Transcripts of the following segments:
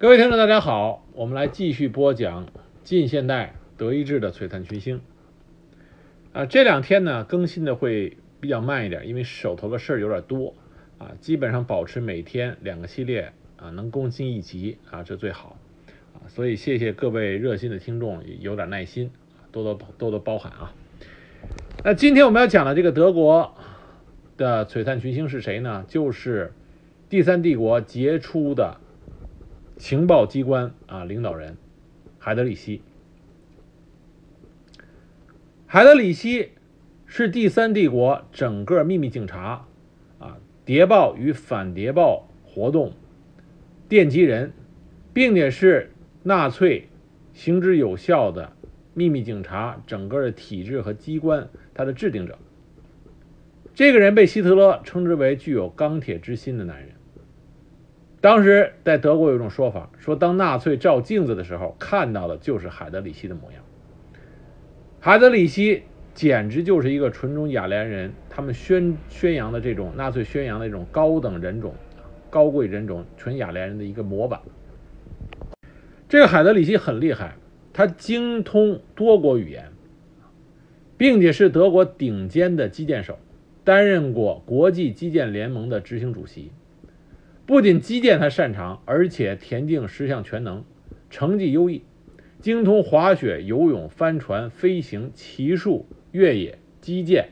各位听众，大家好，我们来继续播讲近现代德意志的璀璨群星。啊，这两天呢更新的会比较慢一点，因为手头的事儿有点多啊，基本上保持每天两个系列啊，能更新一集啊，这最好啊。所以谢谢各位热心的听众，有点耐心，多多多多包涵啊。那今天我们要讲的这个德国的璀璨群星是谁呢？就是第三帝国杰出的情报机关啊领导人海德里希。海德里希是第三帝国整个秘密警察啊谍报与反谍报活动奠基人，并且是纳粹行之有效的秘密警察整个的体制和机关它的制定者。这个人被希特勒称之为具有钢铁之心的男人。当时在德国有一种说法，说当纳粹照镜子的时候，看到的就是海德里希的模样。海德里希简直就是一个纯种雅利安人，他们宣宣扬的这种纳粹宣扬的这种高等人种、高贵人种、纯雅利安人的一个模板。这个海德里希很厉害，他精通多国语言，并且是德国顶尖的击剑手，担任过国际击剑联盟的执行主席。不仅击剑他擅长，而且田径十项全能，成绩优异。精通滑雪、游泳、帆船、飞行、骑术、越野、击剑，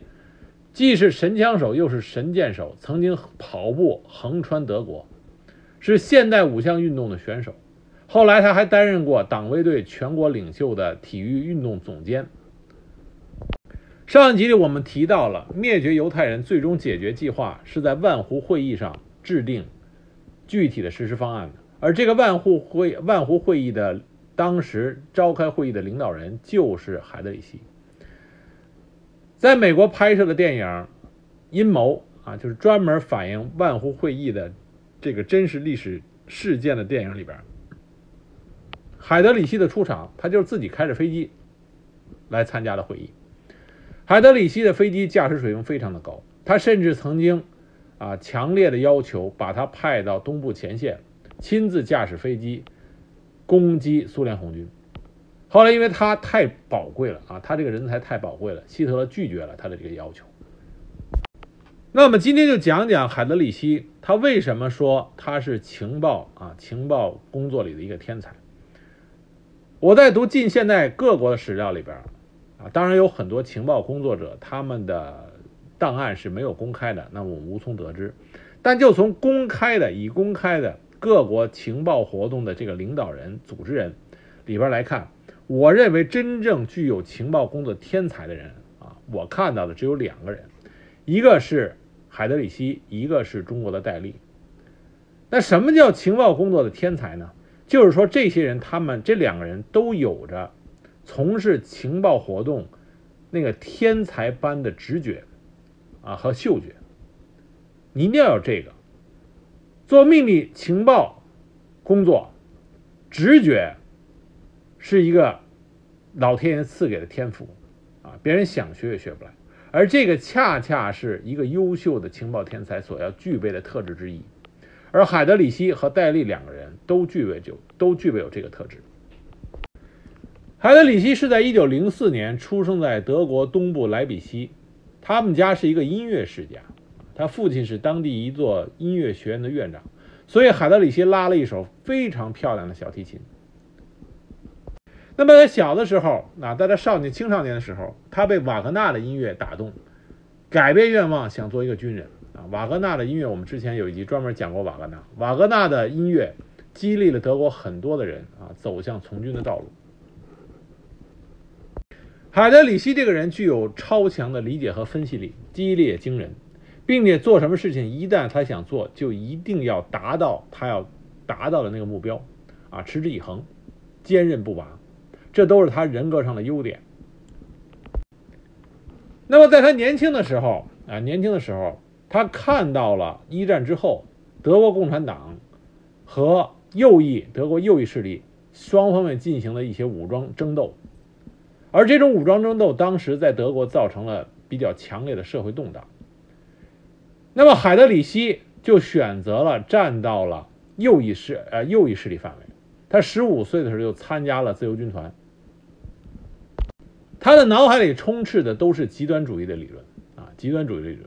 既是神枪手又是神箭手。曾经跑步横穿德国，是现代五项运动的选手。后来他还担任过党卫队全国领袖的体育运动总监。上一集里我们提到了灭绝犹太人最终解决计划是在万湖会议上制定具体的实施方案的，而这个万湖会万湖会议的。当时召开会议的领导人就是海德里希。在美国拍摄的电影《阴谋》啊，就是专门反映万湖会议的这个真实历史事件的电影里边，海德里希的出场，他就是自己开着飞机来参加的会议。海德里希的飞机驾驶水平非常的高，他甚至曾经啊强烈的要求把他派到东部前线，亲自驾驶飞机。攻击苏联红军，后来因为他太宝贵了啊，他这个人才太宝贵了，希特勒拒绝了他的这个要求。那么今天就讲讲海德里希，他为什么说他是情报啊情报工作里的一个天才。我在读近现代各国的史料里边啊，当然有很多情报工作者他们的档案是没有公开的，那我们无从得知。但就从公开的已公开的。各国情报活动的这个领导人、组织人里边来看，我认为真正具有情报工作天才的人啊，我看到的只有两个人，一个是海德里希，一个是中国的戴笠。那什么叫情报工作的天才呢？就是说这些人，他们这两个人都有着从事情报活动那个天才般的直觉啊和嗅觉，你一定要有这个。做秘密情报工作，直觉是一个老天爷赐给的天赋啊，别人想学也学不来。而这个恰恰是一个优秀的情报天才所要具备的特质之一。而海德里希和戴笠两个人都具备就都具备有这个特质。海德里希是在一九零四年出生在德国东部莱比锡，他们家是一个音乐世家。他父亲是当地一座音乐学院的院长，所以海德里希拉了一手非常漂亮的小提琴。那么在小的时候，啊，在他少年、青少年的时候，他被瓦格纳的音乐打动，改变愿望，想做一个军人。啊，瓦格纳的音乐，我们之前有一集专门讲过瓦格纳。瓦格纳的音乐激励了德国很多的人啊，走向从军的道路。海德里希这个人具有超强的理解和分析力，记忆力也惊人。并且做什么事情，一旦他想做，就一定要达到他要达到的那个目标，啊，持之以恒，坚韧不拔，这都是他人格上的优点。那么在他年轻的时候啊，年轻的时候，他看到了一战之后德国共产党和右翼德国右翼势力双方面进行了一些武装争斗，而这种武装争斗当时在德国造成了比较强烈的社会动荡。那么海德里希就选择了站到了右翼势呃右翼势力范围，他十五岁的时候就参加了自由军团。他的脑海里充斥的都是极端主义的理论啊，极端主义理论。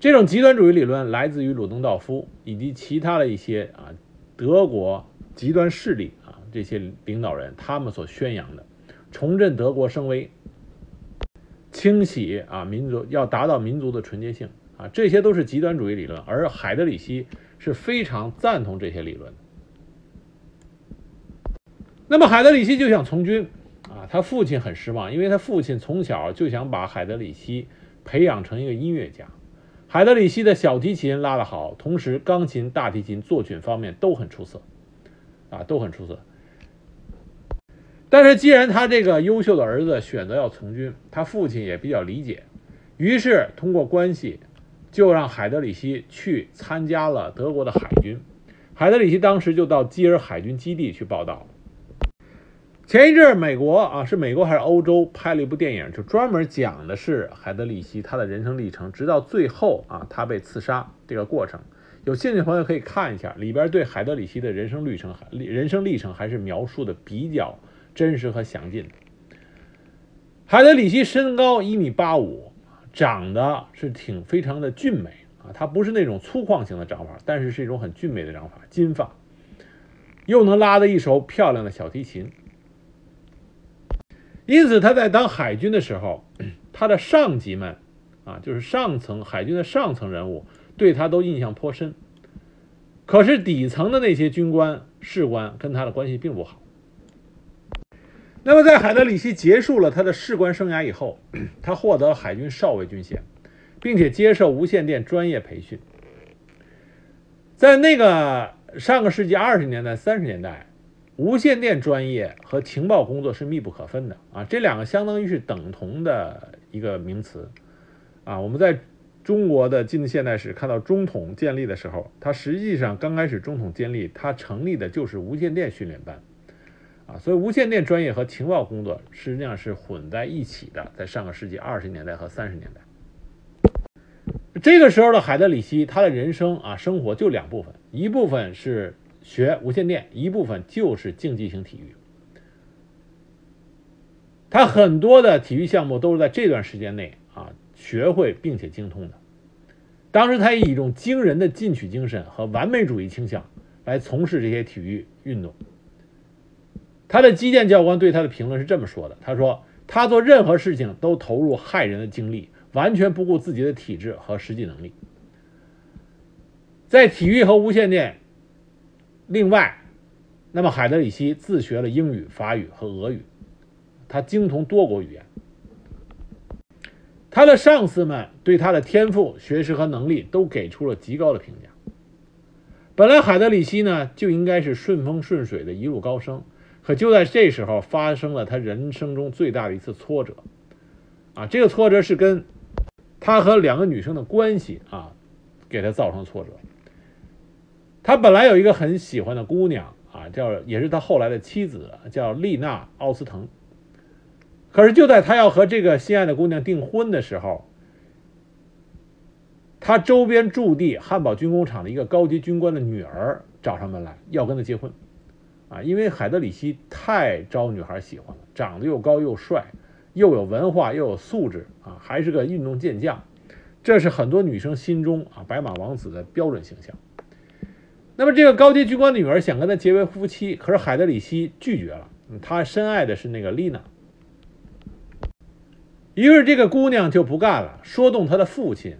这种极端主义理论来自于鲁登道夫以及其他的一些啊德国极端势力啊这些领导人，他们所宣扬的重振德国声威、清洗啊民族，要达到民族的纯洁性啊，这些都是极端主义理论。而海德里希是非常赞同这些理论。那么海德里希就想从军。啊，他父亲很失望，因为他父亲从小就想把海德里希培养成一个音乐家。海德里希的小提琴拉得好，同时钢琴、大提琴作曲方面都很出色，啊，都很出色。但是既然他这个优秀的儿子选择要从军，他父亲也比较理解，于是通过关系，就让海德里希去参加了德国的海军。海德里希当时就到基尔海军基地去报道。前一阵美国啊，是美国还是欧洲拍了一部电影，就专门讲的是海德里希他的人生历程，直到最后啊，他被刺杀这个过程。有兴趣的朋友可以看一下，里边对海德里希的人生历程、人生历程还是描述的比较真实和详尽的。海德里希身高一米八五，长得是挺非常的俊美啊，他不是那种粗犷型的长法，但是是一种很俊美的长法，金发，又能拉得一手漂亮的小提琴。因此，他在当海军的时候，他的上级们，啊，就是上层海军的上层人物，对他都印象颇深。可是底层的那些军官、士官跟他的关系并不好。那么，在海德里希结束了他的士官生涯以后，他获得海军少尉军衔，并且接受无线电专业培训。在那个上个世纪二十年代、三十年代。无线电专业和情报工作是密不可分的啊，这两个相当于是等同的一个名词啊。我们在中国的近现代史看到中统建立的时候，它实际上刚开始中统建立，它成立的就是无线电训练班啊，所以无线电专业和情报工作实际上是混在一起的。在上个世纪二十年代和三十年代，这个时候的海德里希，他的人生啊生活就两部分，一部分是。学无线电一部分就是竞技型体育，他很多的体育项目都是在这段时间内啊学会并且精通的。当时他以一种惊人的进取精神和完美主义倾向来从事这些体育运动。他的击剑教官对他的评论是这么说的：“他说他做任何事情都投入害人的精力，完全不顾自己的体质和实际能力。在体育和无线电。”另外，那么海德里希自学了英语、法语和俄语，他精通多国语言。他的上司们对他的天赋、学识和能力都给出了极高的评价。本来海德里希呢就应该是顺风顺水的一路高升，可就在这时候发生了他人生中最大的一次挫折。啊，这个挫折是跟他和两个女生的关系啊，给他造成挫折。他本来有一个很喜欢的姑娘啊，叫也是他后来的妻子，叫丽娜·奥斯滕。可是就在他要和这个心爱的姑娘订婚的时候，他周边驻地汉堡军工厂的一个高级军官的女儿找上门来要跟他结婚，啊，因为海德里希太招女孩喜欢了，长得又高又帅，又有文化又有素质啊，还是个运动健将，这是很多女生心中啊白马王子的标准形象。那么，这个高级军官的女儿想跟他结为夫妻，可是海德里希拒绝了。他深爱的是那个丽娜。于是，这个姑娘就不干了，说动她的父亲，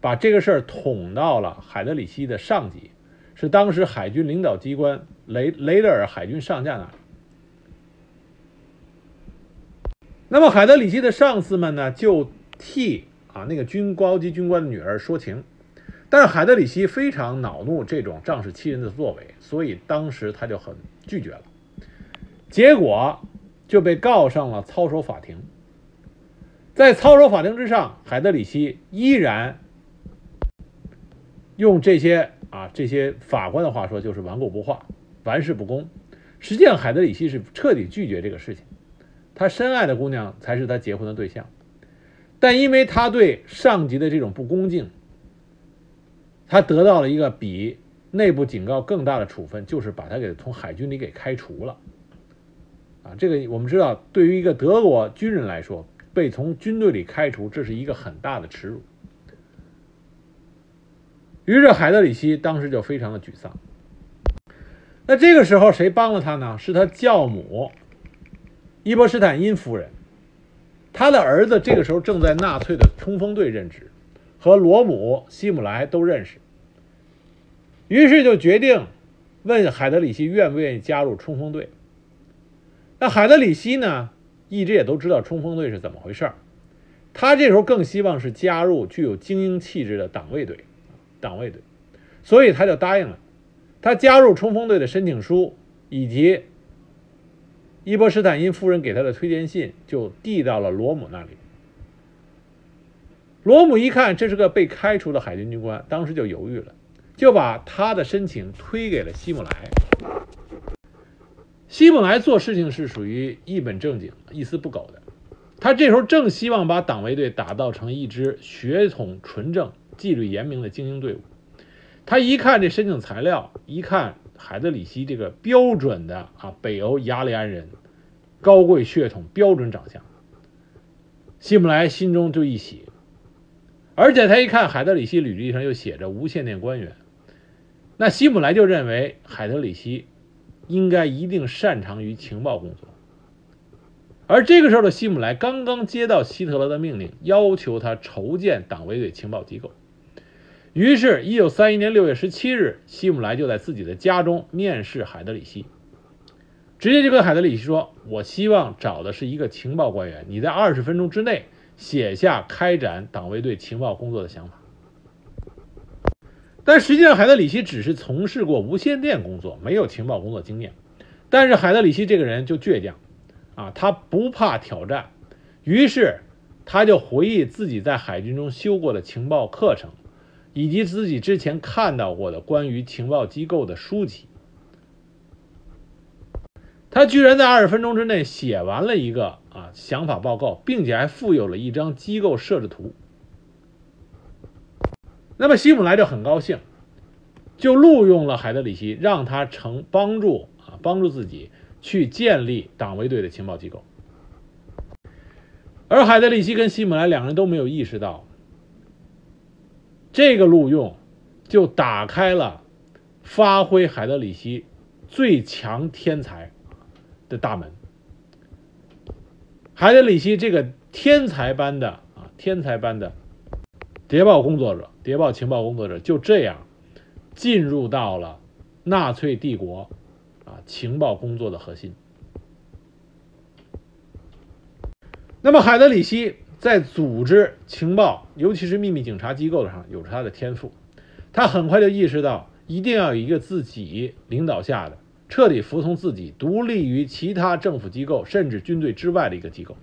把这个事儿捅到了海德里希的上级，是当时海军领导机关雷雷德尔海军上将那里。那么，海德里希的上司们呢，就替啊那个军高级军官的女儿说情。但是海德里希非常恼怒这种仗势欺人的作为，所以当时他就很拒绝了，结果就被告上了操守法庭。在操守法庭之上，海德里希依然用这些啊这些法官的话说，就是顽固不化、玩世不恭。实际上，海德里希是彻底拒绝这个事情，他深爱的姑娘才是他结婚的对象，但因为他对上级的这种不恭敬。他得到了一个比内部警告更大的处分就是把他给从海军里给开除了。啊，这个我们知道，对于一个德国军人来说，被从军队里开除，这是一个很大的耻辱。于是海德里希当时就非常的沮丧。那这个时候谁帮了他呢？是他教母伊波施坦因夫人，他的儿子这个时候正在纳粹的冲锋队任职，和罗姆、希姆莱都认识，于是就决定问海德里希愿不愿意加入冲锋队。那海德里希呢，一直也都知道冲锋队是怎么回事儿，他这时候更希望是加入具有精英气质的党卫队，党卫队，所以他就答应了。他加入冲锋队的申请书以及伊波施坦因夫人给他的推荐信，就递到了罗姆那里。罗姆一看这是个被开除的海军军官，当时就犹豫了，就把他的申请推给了希姆莱。希姆莱做事情是属于一本正经、一丝不苟的。他这时候正希望把党卫队打造成一支血统纯正、纪律严明的精英队伍。他一看这申请材料，一看海德里希这个标准的啊北欧雅利安人，高贵血统、标准长相，希姆莱心中就一喜。而且他一看海德里希履历上又写着无线电官员，那希姆莱就认为海德里希。应该一定擅长于情报工作，而这个时候的希姆莱刚刚接到希特勒的命令，要求他筹建党卫队情报机构。于是，一九三一年六月十七日，希姆莱就在自己的家中面试海德里希，直接就跟海德里希说：“我希望找的是一个情报官员，你在二十分钟之内写下开展党卫队情报工作的想法。”但实际上，海德里希只是从事过无线电工作，没有情报工作经验。但是海德里希这个人就倔强，啊，他不怕挑战。于是，他就回忆自己在海军中修过的情报课程，以及自己之前看到过的关于情报机构的书籍。他居然在二十分钟之内写完了一个啊想法报告，并且还附有了一张机构设置图。那么希姆莱就很高兴，就录用了海德里希，让他成帮助啊帮助自己去建立党卫队的情报机构。而海德里希跟希姆莱两人都没有意识到，这个录用就打开了发挥海德里希最强天才的大门。海德里希这个天才般的啊天才般的谍报工作者。谍报情报工作者就这样进入到了纳粹帝国啊情报工作的核心。那么海德里希在组织情报，尤其是秘密警察机构上有着他的天赋。他很快就意识到，一定要有一个自己领导下的、彻底服从自己、独立于其他政府机构甚至军队之外的一个机构。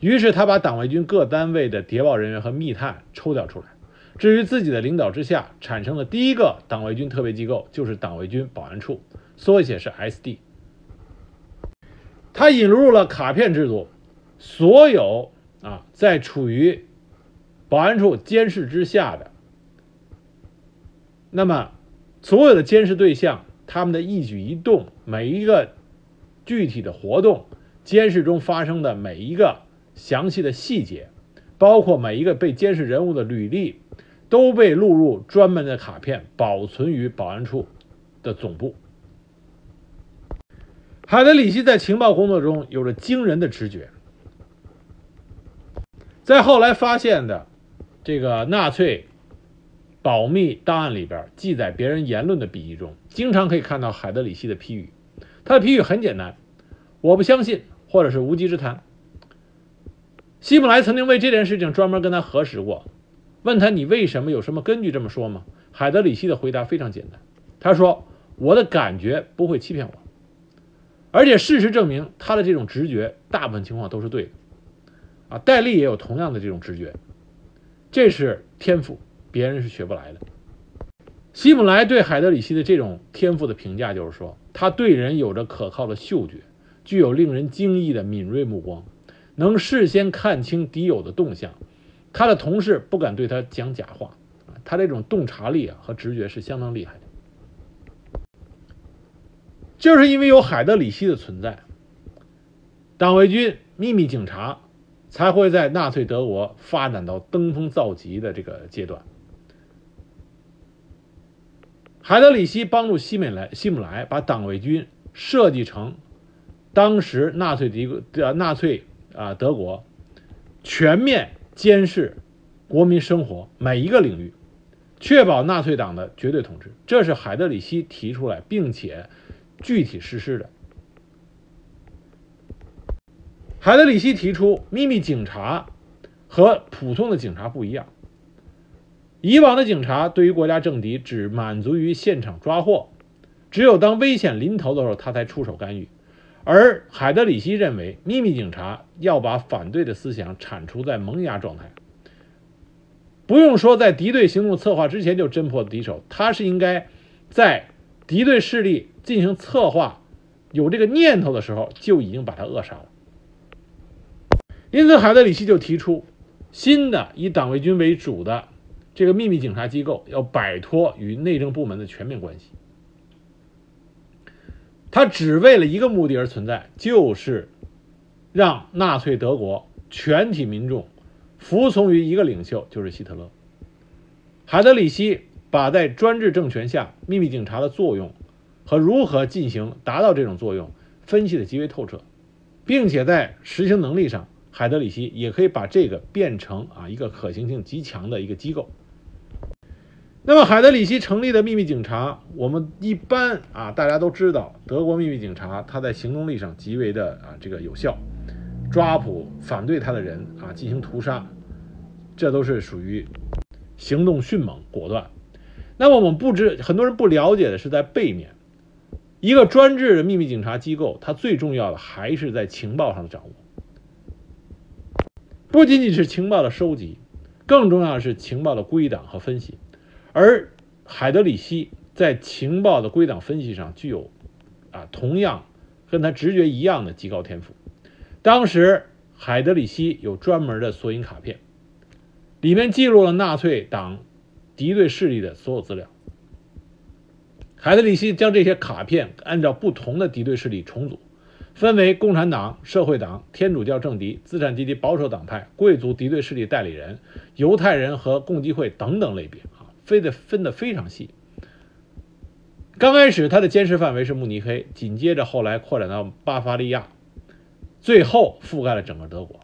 于是他把党卫军各单位的谍报人员和密探抽调出来。至于自己的领导之下产生的第一个党卫军特别机构，就是党卫军保安处，缩写是 SD。他引入了卡片制度，所有啊在处于保安处监视之下的，那么所有的监视对象，他们的一举一动，每一个具体的活动，监视中发生的每一个详细的细节，包括每一个被监视人物的履历。都被录入专门的卡片，保存于保安处的总部。海德里希在情报工作中有着惊人的直觉，在后来发现的这个纳粹保密档案里边记载别人言论的笔记中，经常可以看到海德里希的批语。他的批语很简单：“我不相信”或者是“无稽之谈”。希姆莱曾经为这件事情专门跟他核实过。问他你为什么有什么根据这么说吗？海德里希的回答非常简单，他说：“我的感觉不会欺骗我，而且事实证明他的这种直觉大部分情况都是对的。”啊，戴笠也有同样的这种直觉，这是天赋，别人是学不来的。希姆莱对海德里希的这种天赋的评价就是说，他对人有着可靠的嗅觉，具有令人惊异的敏锐目光，能事先看清敌友的动向。他的同事不敢对他讲假话，他这种洞察力啊和直觉是相当厉害的。就是因为有海德里希的存在，党卫军秘密警察才会在纳粹德国发展到登峰造极的这个阶段。海德里希帮助希美莱希姆莱把党卫军设计成当时纳粹敌国呃纳粹啊德国全面监视国民生活每一个领域，确保纳粹党的绝对统治。这是海德里希提出来并且具体实施的。海德里希提出，秘密警察和普通的警察不一样。以往的警察对于国家政敌只满足于现场抓获，只有当危险临头的时候，他才出手干预。而海德里希认为，秘密警察要把反对的思想铲除在萌芽状态，不用说在敌对行动策划之前就侦破敌手，他是应该在敌对势力进行策划、有这个念头的时候就已经把他扼杀了。因此，海德里希就提出新的以党卫军为主的。这个秘密警察机构要摆脱与内政部门的全面关系，他只为了一个目的而存在，就是让纳粹德国全体民众服从于一个领袖，就是希特勒。海德里希把在专制政权下秘密警察的作用和如何进行达到这种作用分析的极为透彻，并且在实行能力上，海德里希也可以把这个变成啊一个可行性极强的一个机构。那么，海德里希成立的秘密警察，我们一般啊，大家都知道，德国秘密警察他在行动力上极为的啊这个有效，抓捕反对他的人啊进行屠杀，这都是属于行动迅猛果断。那么我们不知很多人不了解的是，在背面，一个专制的秘密警察机构，它最重要的还是在情报上的掌握，不仅仅是情报的收集，更重要的是情报的归档和分析。而海德里希在情报的归档分析上具有啊同样跟他直觉一样的极高天赋。当时海德里希有专门的索引卡片，里面记录了纳粹党敌对势力的所有资料。海德里希将这些卡片按照不同的敌对势力重组，分为共产党、社会党、天主教政敌、资产阶级保守党派、贵族敌对势力代理人、犹太人和共济会等等类别啊。非得分得非常细。刚开始，他的监视范围是慕尼黑，紧接着后来扩展到巴伐利亚，最后覆盖了整个德国。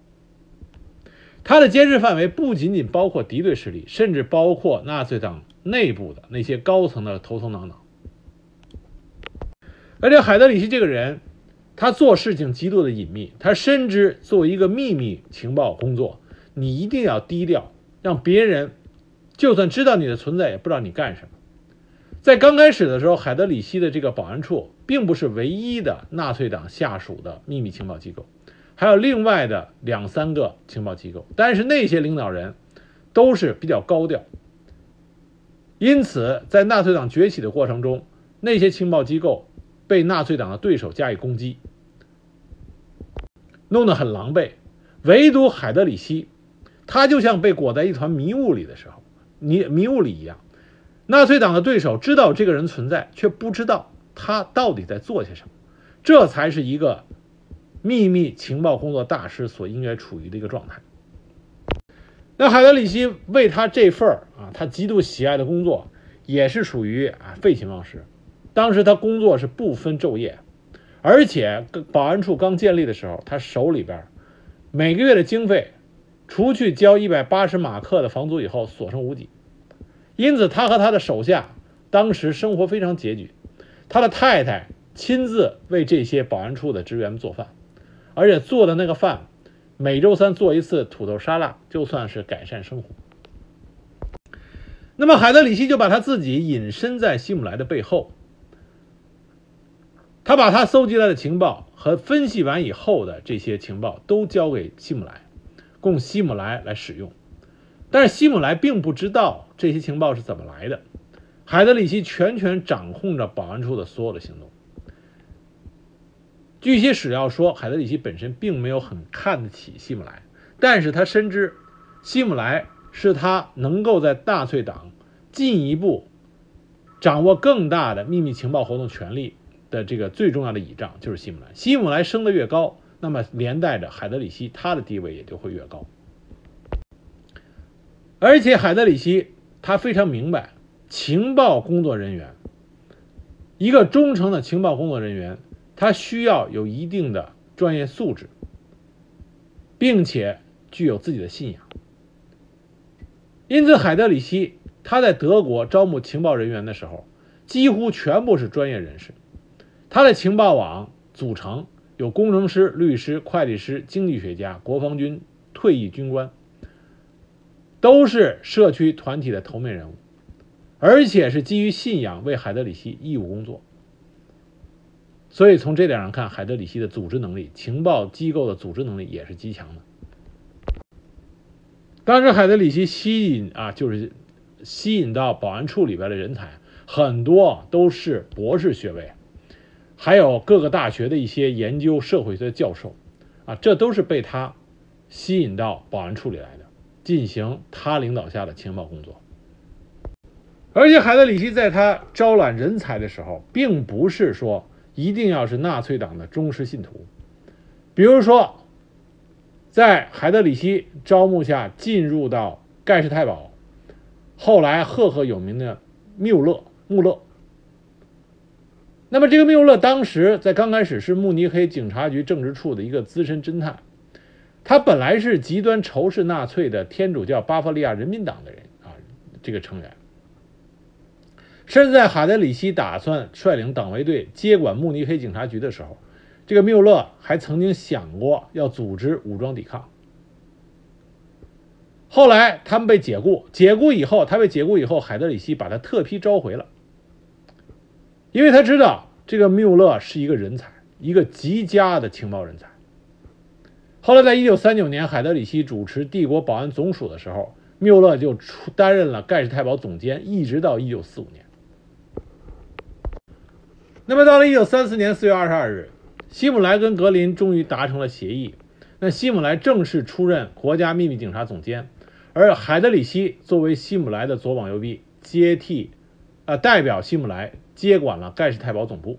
他的监视范围不仅仅包括敌对势力，甚至包括纳粹党内部的那些高层的头头脑脑。而且，海德里希这个人，他做事情极度的隐秘，他深知作为一个秘密情报工作，你一定要低调，让别人。就算知道你的存在，也不知道你干什么。在刚开始的时候，海德里希的这个保安处并不是唯一的纳粹党下属的秘密情报机构，还有另外的两三个情报机构，但是那些领导人都是比较高调。因此，在纳粹党崛起的过程中，那些情报机构被纳粹党的对手加以攻击，弄得很狼狈。唯独海德里希，他就像被裹在一团迷雾里的时候。迷迷雾里一样，纳粹党的对手知道这个人存在，却不知道他到底在做些什么。这才是一个秘密情报工作大师所应该处于的一个状态。那海德里希为他这份啊，他极度喜爱的工作，也是属于啊废寝忘食。当时他工作是不分昼夜，而且保安处刚建立的时候，他手里边每个月的经费，除去交一百八十马克的房租以后，所剩无几。因此，他和他的手下当时生活非常拮据，他的太太亲自为这些保安处的职员们做饭，而且做的那个饭，每周三做一次土豆沙拉，就算是改善生活。那么，海德里希就把他自己隐身在希姆莱的背后，他把他搜集来的情报和分析完以后的这些情报都交给希姆莱，供希姆莱来使用。但是希姆莱并不知道这些情报是怎么来的，海德里希全权掌控着保安处的所有的行动。据一些史料说，海德里希本身并没有很看得起希姆莱，但是他深知希姆莱是他能够在纳粹党进一步掌握更大的秘密情报活动权力的这个最重要的倚仗就是希姆莱。希姆莱升得越高，那么连带着海德里希他的地位也就会越高。而且海德里希他非常明白，情报工作人员，一个忠诚的情报工作人员，他需要有一定的专业素质，并且具有自己的信仰。因此，海德里希他在德国招募情报人员的时候，几乎全部是专业人士。他的情报网组成有工程师、律师、会计师、经济学家、国防军退役军官。都是社区团体的头面人物，而且是基于信仰为海德里希义务工作。所以从这点上看，海德里希的组织能力、情报机构的组织能力也是极强的。当时海德里希吸引啊，就是吸引到保安处里边的人才，很多都是博士学位，还有各个大学的一些研究社会学的教授，啊，这都是被他吸引到保安处里来的。进行他领导下的情报工作，而且海德里希在他招揽人才的时候，并不是说一定要是纳粹党的忠实信徒。比如说，在海德里希招募下进入到盖世太保，后来赫赫有名的缪勒穆勒。那么这个缪勒当时在刚开始是慕尼黑警察局政治处的一个资深侦探。他本来是极端仇视纳粹的天主教巴伐利亚人民党的人啊，这个成员。甚至在海德里希打算率领党卫队接管慕尼黑警察局的时候，这个缪勒还曾经想过要组织武装抵抗。后来他们被解雇，解雇以后，他被解雇以后，海德里希把他特批召回了，因为他知道这个缪勒是一个人才，一个极佳的情报人才。后来，在一九三九年，海德里希主持帝国保安总署的时候，缪勒就出担任了盖世太保总监，一直到一九四五年。那么，到了一九三四年四月二十二日，希姆莱跟格林终于达成了协议，那希姆莱正式出任国家秘密警察总监，而海德里希作为希姆莱的左膀右臂，接替，呃，代表希姆莱接管了盖世太保总部。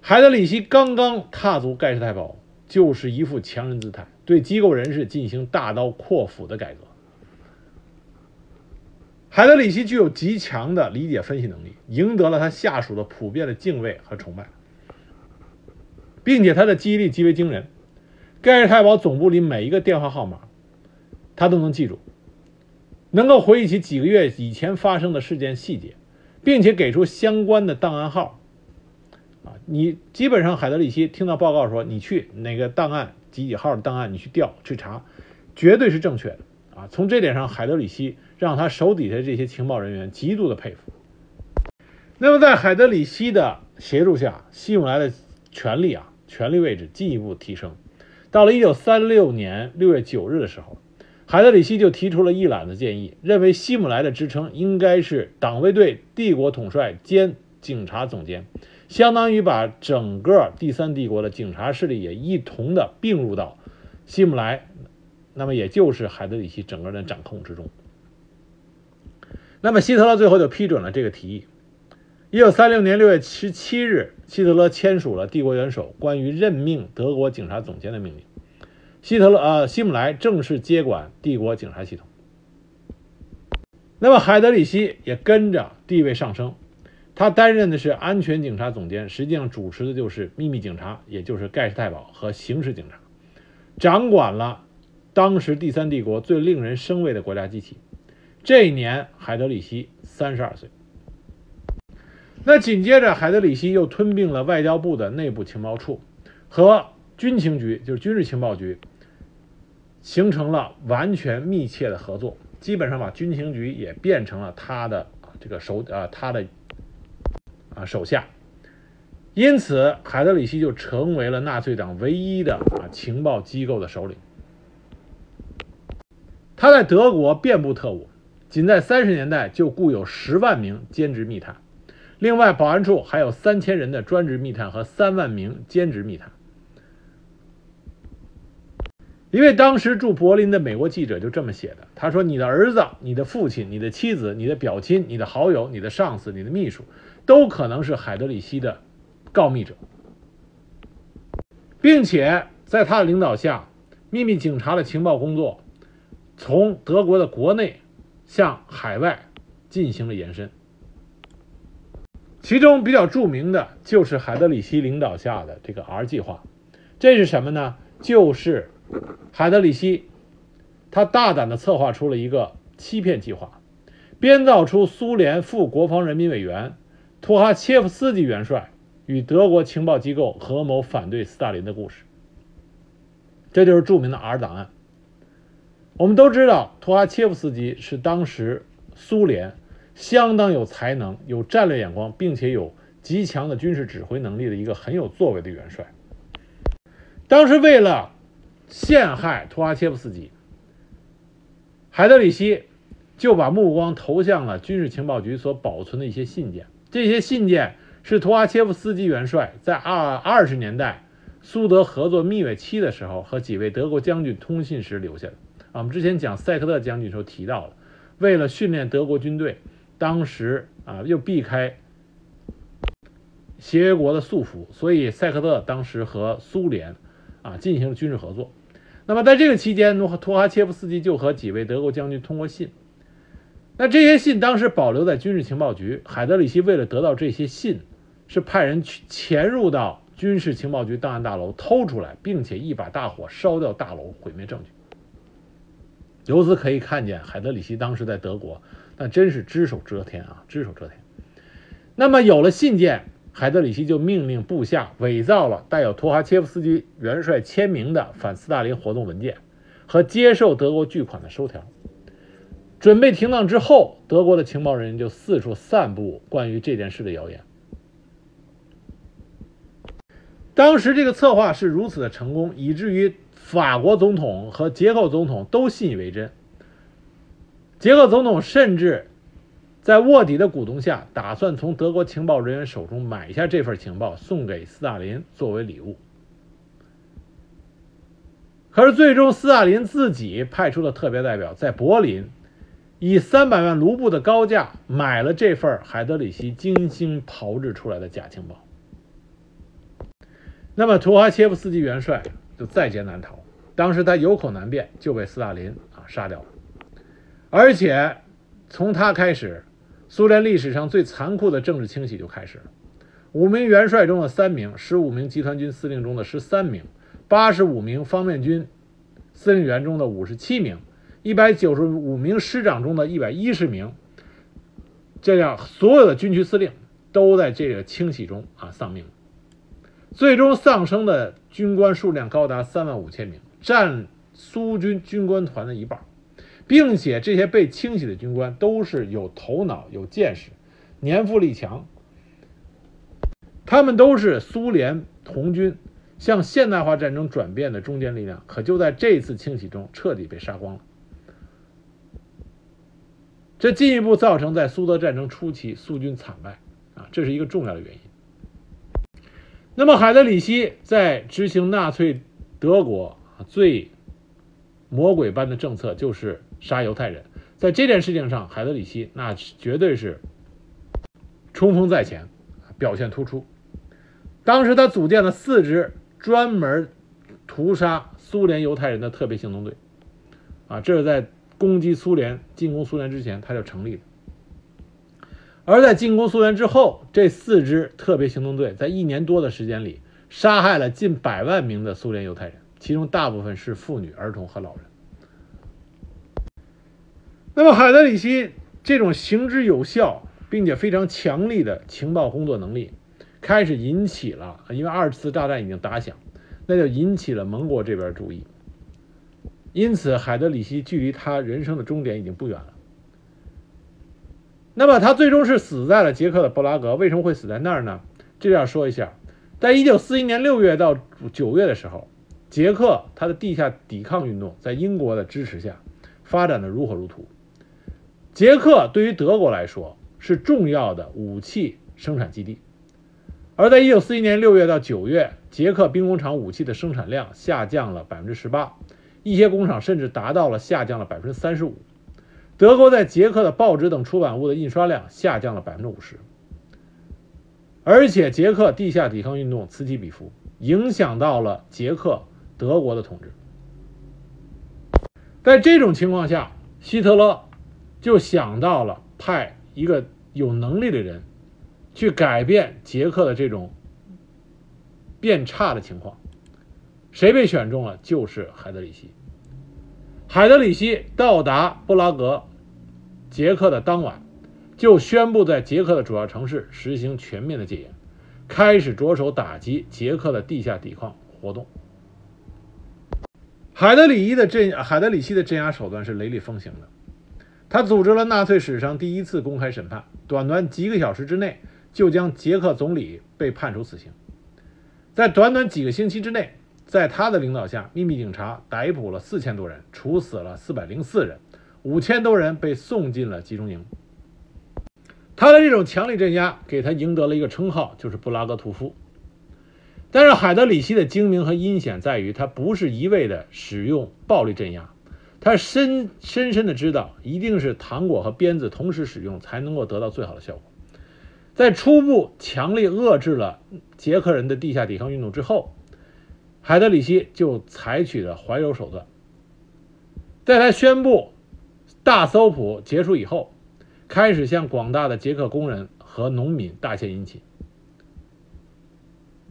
海德里希刚刚踏足盖世太保。就是一副强人姿态，对机构人士进行大刀阔斧的改革。海德里希具有极强的理解分析能力，赢得了他下属的普遍的敬畏和崇拜，并且他的记忆力极为惊人。盖世太保总部里每一个电话号码，他都能记住，能够回忆起几个月以前发生的事件细节，并且给出相关的档案号。啊你基本上海德里希听到报告说你去哪个档案几几号的档案，你去调去查，绝对是正确的啊！从这点上，海德里希让他手底下这些情报人员极度的佩服。那么在海德里希的协助下，希姆莱的权力啊，权力位置进一步提升。到了一九三六年六月九日的时候，海德里希就提出了一揽子建议，认为希姆莱的职称应该是党卫队帝国统帅兼警察总监。相当于把整个第三帝国的警察势力也一同的并入到希姆莱，那么也就是海德里希整个人掌控之中。那么希特勒最后就批准了这个提议。一九三六年六月十七日，希特勒签署了帝国元首关于任命德国警察总监的命令，希特勒呃希姆莱正式接管帝国警察系统。那么海德里希也跟着地位上升。他担任的是安全警察总监，实际上主持的就是秘密警察，也就是盖世太保和刑事警察，掌管了当时第三帝国最令人生畏的国家机器。这一年，海德里希三十二岁。那紧接着，海德里希又吞并了外交部的内部情报处，和军情局，就是军事情报局，形成了完全密切的合作，基本上把军情局也变成了他的这个手啊，他的。啊，手下，因此海德里希就成为了纳粹党唯一的啊情报机构的首领。他在德国遍布特务，仅在三十年代就雇有十万名兼职密探，另外保安处还有三千人的专职密探和三万名兼职密探。一位当时驻柏林的美国记者就这么写的：“他说，你的儿子、你的父亲、你的妻子、你的表亲、你的好友、你的上司、你的秘书。”都可能是海德里希的告密者，并且在他的领导下，秘密警察的情报工作从德国的国内向海外进行了延伸。其中比较著名的就是海德里希领导下的这个 R 计划，这是什么呢？就是海德里希他大胆地策划出了一个欺骗计划，编造出苏联副国防人民委员托哈切夫斯基元帅与德国情报机构合谋反对斯大林的故事。这就是著名的 R 档案。我们都知道，托哈切夫斯基是当时苏联。相当有才能、有战略眼光，并且有极强的军事指挥能力的一个很有作为的元帅。当时为了陷害图哈切夫斯基，海德里希就把目光投向了军事情报局所保存的一些信件。这些信件是图哈切夫斯基元帅在二二十年代苏德合作蜜月期的时候和几位德国将军通信时留下的。啊，我们之前讲塞克特将军时候提到了，为了训练德国军队。当时啊，又避开协约国的束缚，所以塞克特当时和苏联啊进行了军事合作。那么在这个期间，托托哈切夫斯基就和几位德国将军通过信。那这些信当时保留在军事情报局。海德里希为了得到这些信，是派人去潜入到军事情报局档案大楼偷出来，并且一把大火烧掉大楼，毁灭证据。由此可以看见，海德里希当时在德国。那真是只手遮天啊，只手遮天。那么有了信件，海德里希就命令部下伪造了带有托哈切夫斯基元帅签名的反斯大林活动文件和接受德国巨款的收条。准备停当之后，德国的情报人员就四处散布关于这件事的谣言。当时这个策划是如此的成功，以至于法国总统和捷克总统都信以为真。捷克总统甚至在卧底的鼓动下，打算从德国情报人员手中买下这份情报，送给斯大林作为礼物。可是，最终斯大林自己派出的特别代表在柏林，以三百万卢布的高价买了这份海德里希精心炮制出来的假情报。那么，图哈切夫斯基元帅就在劫难逃。当时他有口难辩，就被斯大林啊杀掉了。而且，从他开始，苏联历史上最残酷的政治清洗就开始了。五名元帅中的三名，十五名集团军司令中的十三名，八十五名方面军司令员中的五十七名，一百九十五名师长中的一百一十名，这样所有的军区司令都在这个清洗中啊丧命。最终丧生的军官数量高达三万五千名，占苏军军官团的一半。并且这些被清洗的军官都是有头脑、有见识、年富力强，他们都是苏联红军向现代化战争转变的中坚力量。可就在这次清洗中，彻底被杀光了。这进一步造成在苏德战争初期苏军惨败啊，这是一个重要的原因。那么海德里希在执行纳粹德国最魔鬼般的政策，就是。杀犹太人，在这件事情上，海德里希那绝对是冲锋在前，表现突出。当时他组建了四支专门屠杀苏联犹太人的特别行动队，啊，这是在攻击苏联、进攻苏联之前他就成立的。而在进攻苏联之后，这四支特别行动队在一年多的时间里，杀害了近百万名的苏联犹太人，其中大部分是妇女、儿童和老人。那么，海德里希这种行之有效并且非常强力的情报工作能力，开始引起了，因为二次大战已经打响，那就引起了盟国这边注意。因此，海德里希距离他人生的终点已经不远了。那么，他最终是死在了捷克的布拉格。为什么会死在那儿呢？这要说一下，在一九四一年六月到九月的时候，捷克他的地下抵抗运动在英国的支持下发展的如火如荼。捷克对于德国来说是重要的武器生产基地，而在1941年6月到9月，捷克兵工厂武器的生产量下降了18%，一些工厂甚至达到了下降了35%。德国在捷克的报纸等出版物的印刷量下降了50%，而且捷克地下抵抗运动此起彼伏，影响到了捷克德国的统治。在这种情况下，希特勒就想到了派一个有能力的人去改变捷克的这种变差的情况。谁被选中了？就是海德里希。海德里希到达布拉格，捷克的当晚，就宣布在捷克的主要城市实行全面的戒严，开始着手打击捷克的地下抵抗活动。海德里希的镇海德里希的镇压手段是雷厉风行的，他组织了纳粹史上第一次公开审判，短短几个小时之内就将捷克总理被判处死刑。在短短几个星期之内，在他的领导下，秘密警察逮捕了四千多人，处死了四百零四人，五千多人被送进了集中营。他的这种强力镇压给他赢得了一个称号，就是布拉格屠夫。但是海德里希的精明和阴险在于，他不是一味的使用暴力镇压，他深深深的知道，一定是糖果和鞭子同时使用才能够得到最好的效果。在初步强力遏制了捷克人的地下抵抗运动之后，海德里希就采取了怀柔手段。在他宣布大搜捕结束以后，开始向广大的捷克工人和农民大献殷勤。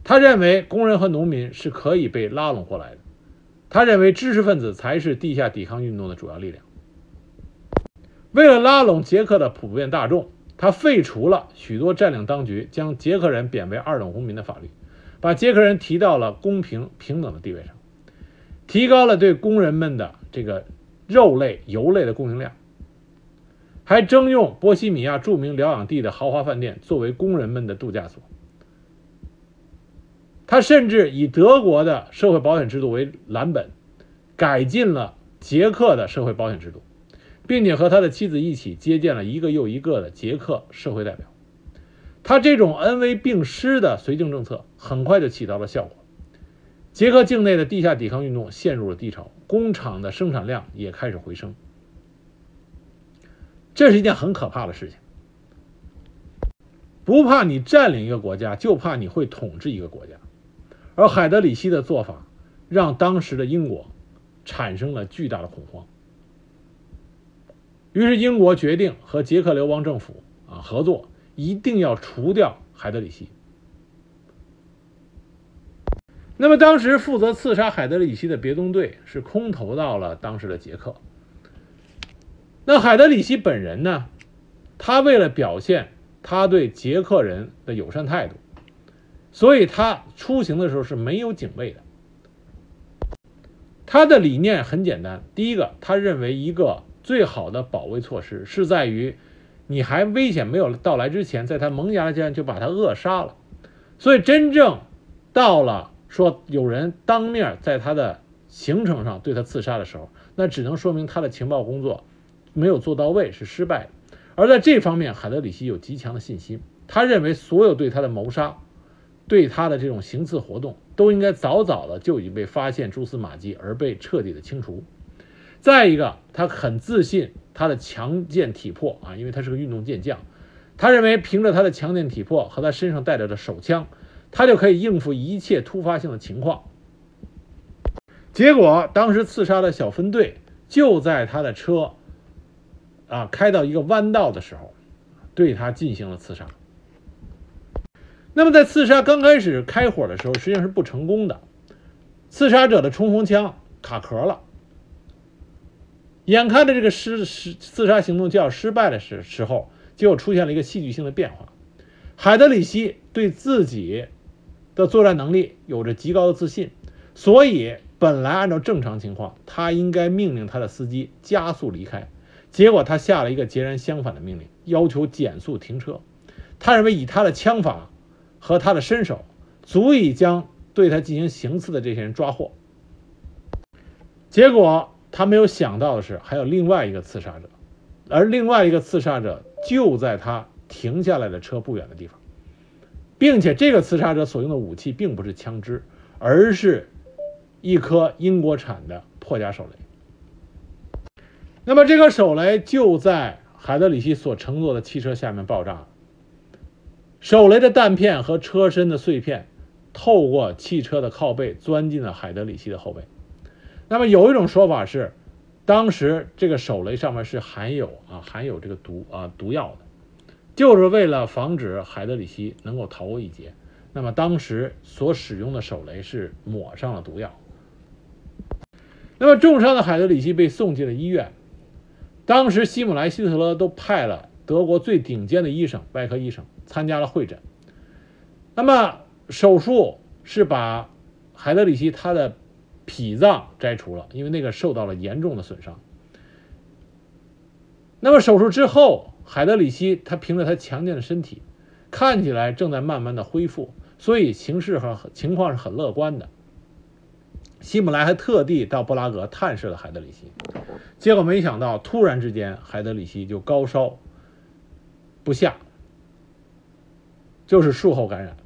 他认为工人和农民是可以被拉拢过来的，他认为知识分子才是地下抵抗运动的主要力量。为了拉拢捷克的普遍大众，他废除了许多占领当局将捷克人贬为二等公民的法律，把捷克人提到了公平平等的地位上，提高了对工人们的这个肉类、油类的供应量，还征用波西米亚著名疗养地的豪华饭店作为工人们的度假所。他甚至以德国的社会保险制度为蓝本，改进了捷克的社会保险制度，并且和他的妻子一起接见了一个又一个的捷克社会代表。他这种恩威并施的绥靖政策很快就起到了效果，捷克境内的地下抵抗运动陷入了低潮，工厂的生产量也开始回升。这是一件很可怕的事情。不怕你占领一个国家，就怕你会统治一个国家。而海德里希的做法，让当时的英国产生了巨大的恐慌。于是英国决定和捷克流亡政府啊合作，一定要除掉海德里希。那么当时负责刺杀海德里希的别动队是空投到了当时的捷克。那海德里希本人呢，他为了表现他对捷克人的友善态度。所以他出行的时候是没有警卫的。他的理念很简单，第一个，他认为一个最好的保卫措施是在于，你还危险没有到来之前，在他萌芽间就把他扼杀了。所以真正到了说有人当面在他的行程上对他刺杀的时候，那只能说明他的情报工作没有做到位，是失败的。而在这方面，海德里希有极强的信心，他认为所有对他的谋杀。对他的这种行刺活动，都应该早早的就已经被发现蛛丝马迹，而被彻底的清除。再一个，他很自信他的强健体魄啊，因为他是个运动健将，他认为凭着他的强健体魄和他身上带着的手枪，他就可以应付一切突发性的情况。结果，当时刺杀的小分队就在他的车啊开到一个弯道的时候，对他进行了刺杀。那么在刺杀刚开始开火的时候，实际上是不成功的。刺杀者的冲锋枪卡壳了，眼看着这个失失刺杀行动就要失败的时时候，就出现了一个戏剧性的变化。海德里希对自己的作战能力有着极高的自信，所以本来按照正常情况，他应该命令他的司机加速离开。结果他下了一个截然相反的命令，要求减速停车。他认为以他的枪法。和他的身手，足以将对他进行行刺的这些人抓获。结果他没有想到的是，还有另外一个刺杀者，而另外一个刺杀者就在他停下来的车不远的地方，并且这个刺杀者所用的武器并不是枪支，而是一颗英国产的破甲手雷。那么这颗手雷就在海德里希所乘坐的汽车下面爆炸了。手雷的弹片和车身的碎片透过汽车的靠背钻进了海德里希的后背。那么有一种说法是，当时这个手雷上面是含有啊含有这个毒啊毒药的，就是为了防止海德里希能够逃过一劫。那么当时所使用的手雷是抹上了毒药。那么重伤的海德里希被送进了医院。当时希姆莱、希特勒都派了德国最顶尖的医生、外科医生参加了会诊。那么手术是把海德里希他的脾脏摘除了，因为那个受到了严重的损伤。那么手术之后，海德里希他凭着他强健的身体，看起来正在慢慢的恢复，所以形势和情况是很乐观的。希姆莱还特地到布拉格探视了海德里希，结果没想到，突然之间，海德里希就高烧不下，就是术后感染，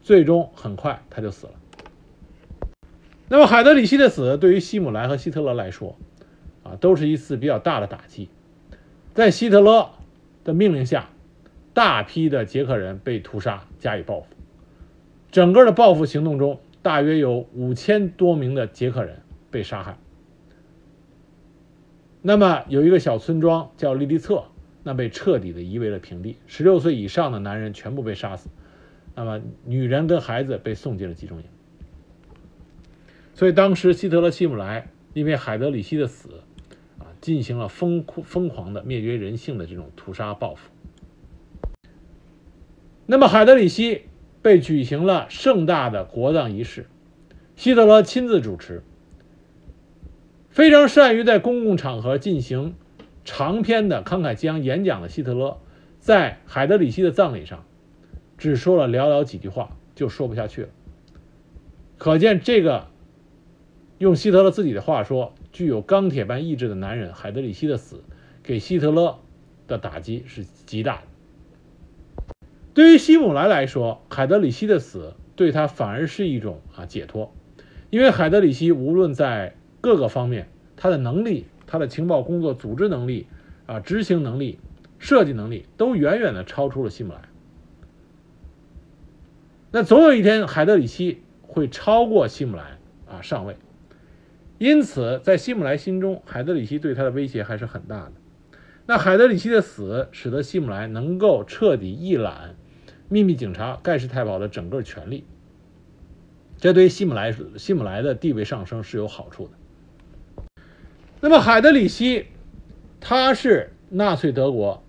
最终很快他就死了。那么，海德里希的死对于希姆莱和希特勒来说，啊，都是一次比较大的打击。在希特勒的命令下，大批的捷克人被屠杀，加以报复。整个的报复行动中，大约有五千多名的捷克人被杀害。那么有一个小村庄叫利利策，那被彻底的夷为了平地。十六岁以上的男人全部被杀死，那么女人跟孩子被送进了集中营。所以当时希特勒、希姆莱因为海德里希的死，啊，进行了疯疯狂的灭绝人性的这种屠杀报复。那么海德里希。被举行了盛大的国葬仪式，希特勒亲自主持。非常善于在公共场合进行长篇的慷慨激昂演讲的希特勒，在海德里希的葬礼上，只说了寥寥几句话，就说不下去了。可见这个，用希特勒自己的话说，具有钢铁般意志的男人海德里希的死，给希特勒的打击是极大的。对于希姆莱来说，海德里希的死对他反而是一种啊解脱，因为海德里希无论在各个方面，他的能力、他的情报工作组织能力、啊执行能力、设计能力都远远的超出了希姆莱。那总有一天，海德里希会超过希姆莱啊上位，因此在希姆莱心中，海德里希对他的威胁还是很大的。那海德里希的死，使得希姆莱能够彻底一览。秘密警察盖世太保的整个权力，这对希姆莱希姆莱的地位上升是有好处的。那么海德里希，他是纳粹德国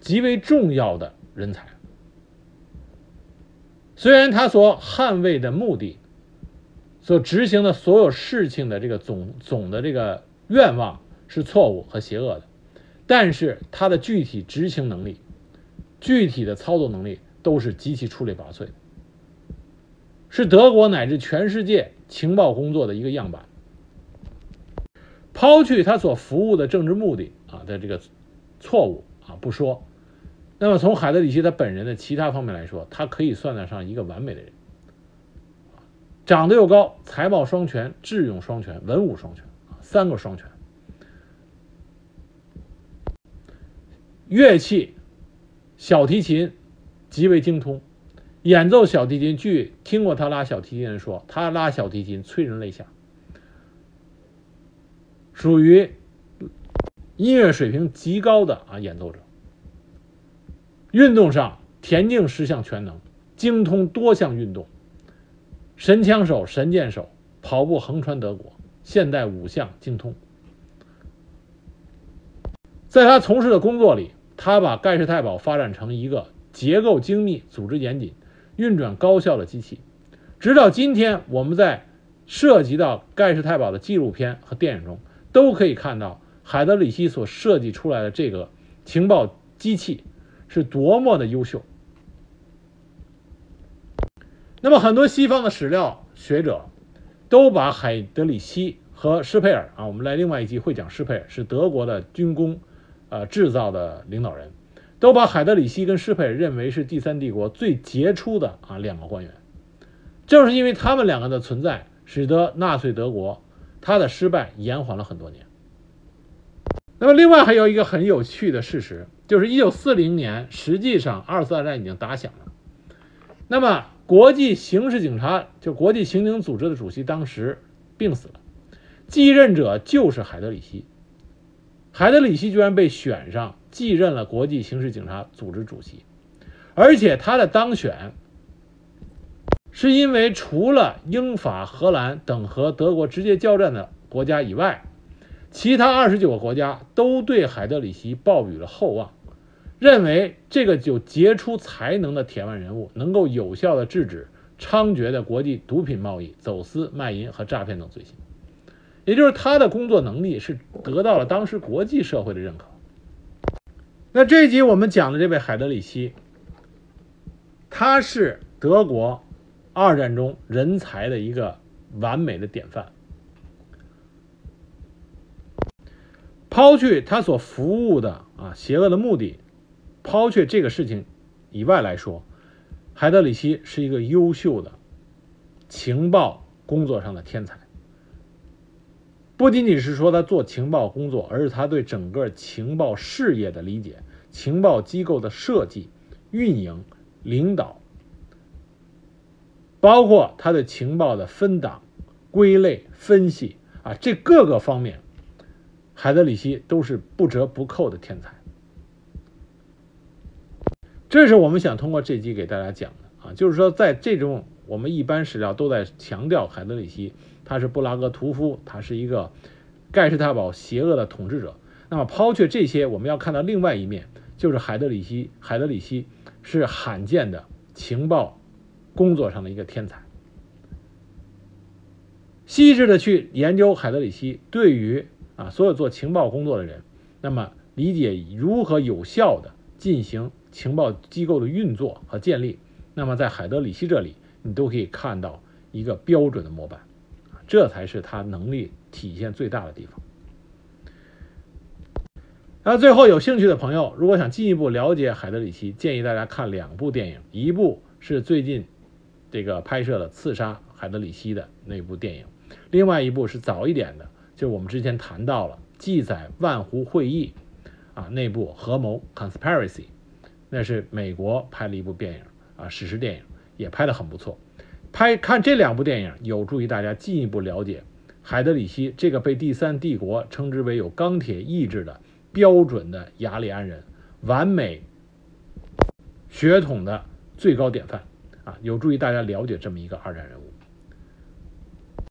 极为重要的人才。虽然他所捍卫的目的，所执行的所有事情的这个总总的这个愿望是错误和邪恶的，但是他的具体执行能力、具体的操作能力。都是极其出类拔萃，是德国乃至全世界情报工作的一个样板。抛去他所服务的政治目的啊的这个错误啊不说，那么从海德里希他本人的其他方面来说，他可以算得上一个完美的人。长得又高，才貌双全，智勇双全，文武双全，三个双全。乐器，小提琴。极为精通，演奏小提琴。据听过他拉小提琴的人说，他拉小提琴催人泪下，属于音乐水平极高的啊演奏者。运动上，田径十项全能，精通多项运动，神枪手、神箭手，跑步横穿德国，现代五项精通。在他从事的工作里，他把盖世太保发展成一个。结构精密、组织严谨、运转高效的机器，直到今天，我们在涉及到盖世太保的纪录片和电影中，都可以看到海德里希所设计出来的这个情报机器是多么的优秀。那么，很多西方的史料学者都把海德里希和施佩尔啊，我们来另外一集会讲施佩尔是德国的军工，呃，制造的领导人。都把海德里希跟施佩尔认为是第三帝国最杰出的啊两个官员，正是因为他们两个的存在，使得纳粹德国他的失败延缓了很多年。那么，另外还有一个很有趣的事实，就是一九四零年，实际上二次大战已经打响了，那么，国际刑事警察就国际刑警组织的主席当时病死了，继任者就是海德里希。海德里希居然被选上继任了国际刑事警察组织主席，而且他的当选是因为除了英法荷兰等和德国直接交战的国家以外，其他二十九个国家都对海德里希抱予了厚望，认为这个有杰出才能的铁腕人物能够有效的制止猖獗的国际毒品贸易、走私、卖淫和诈骗等罪行。也就是他的工作能力是得到了当时国际社会的认可。那这一集我们讲的这位海德里希，他是德国二战中人才的一个完美的典范。抛去他所服务的啊邪恶的目的，抛却这个事情以外来说，海德里希是一个优秀的情报工作上的天才。不仅仅是说他做情报工作，而是他对整个情报事业的理解、情报机构的设计、运营、领导，包括他的情报的分档、归类、分析啊，这各个方面，海德里希都是不折不扣的天才。这是我们想通过这集给大家讲的啊，就是说在这种我们一般史料都在强调海德里希。他是布拉格屠夫，他是一个盖世太保、邪恶的统治者。那么抛却这些，我们要看到另外一面，就是海德里希。海德里希是罕见的情报工作上的一个天才。细致的去研究海德里希，对于啊所有做情报工作的人，那么理解如何有效的进行情报机构的运作和建立，那么在海德里希这里，你都可以看到一个标准的模板。这才是他能力体现最大的地方。那最后，有兴趣的朋友，如果想进一步了解海德里希，建议大家看两部电影，一部是最近这个拍摄了刺杀海德里希的那部电影，另外一部是早一点的，就是我们之前谈到了记载万湖会议啊那部合谋 （conspiracy），那是美国拍了一部电影啊史诗电影，也拍得很不错。拍看这两部电影，有助于大家进一步了解海德里希这个被第三帝国称之为有钢铁意志的标准的雅利安人，完美血统的最高典范啊，有助于大家了解这么一个二战人物。